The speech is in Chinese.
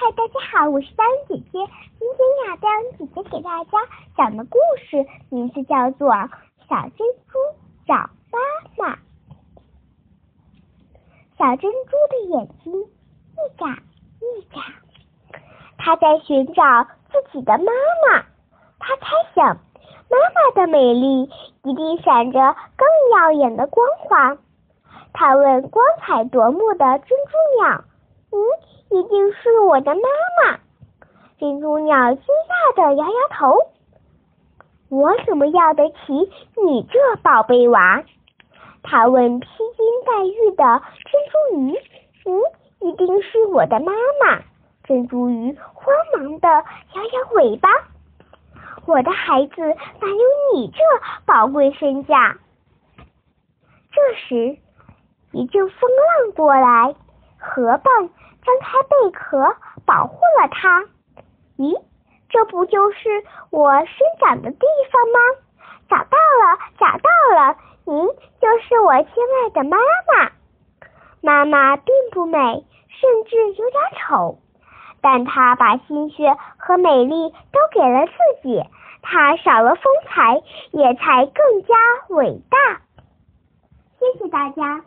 嗨，大家好，我是大恩姐姐。今天呀，大恩姐姐给大家讲的故事名字叫做《小珍珠找妈妈》。小珍珠的眼睛一眨一眨，它在寻找自己的妈妈。它猜想，妈妈的美丽一定闪着更耀眼的光华。它问光彩夺目的珍珠鸟：“嗯？”一定是我的妈妈。珍珠鸟惊讶的摇摇头。我怎么要得起你这宝贝娃？他问披金戴玉的珍珠鱼。嗯，一定是我的妈妈。珍珠鱼慌忙的摇摇尾巴。我的孩子哪有你这宝贵身价？这时，一阵风浪过来，河蚌。张开贝壳保护了它。咦，这不就是我生长的地方吗？找到了，找到了！您就是我亲爱的妈妈。妈妈并不美，甚至有点丑，但她把心血和美丽都给了自己，她少了风采，也才更加伟大。谢谢大家。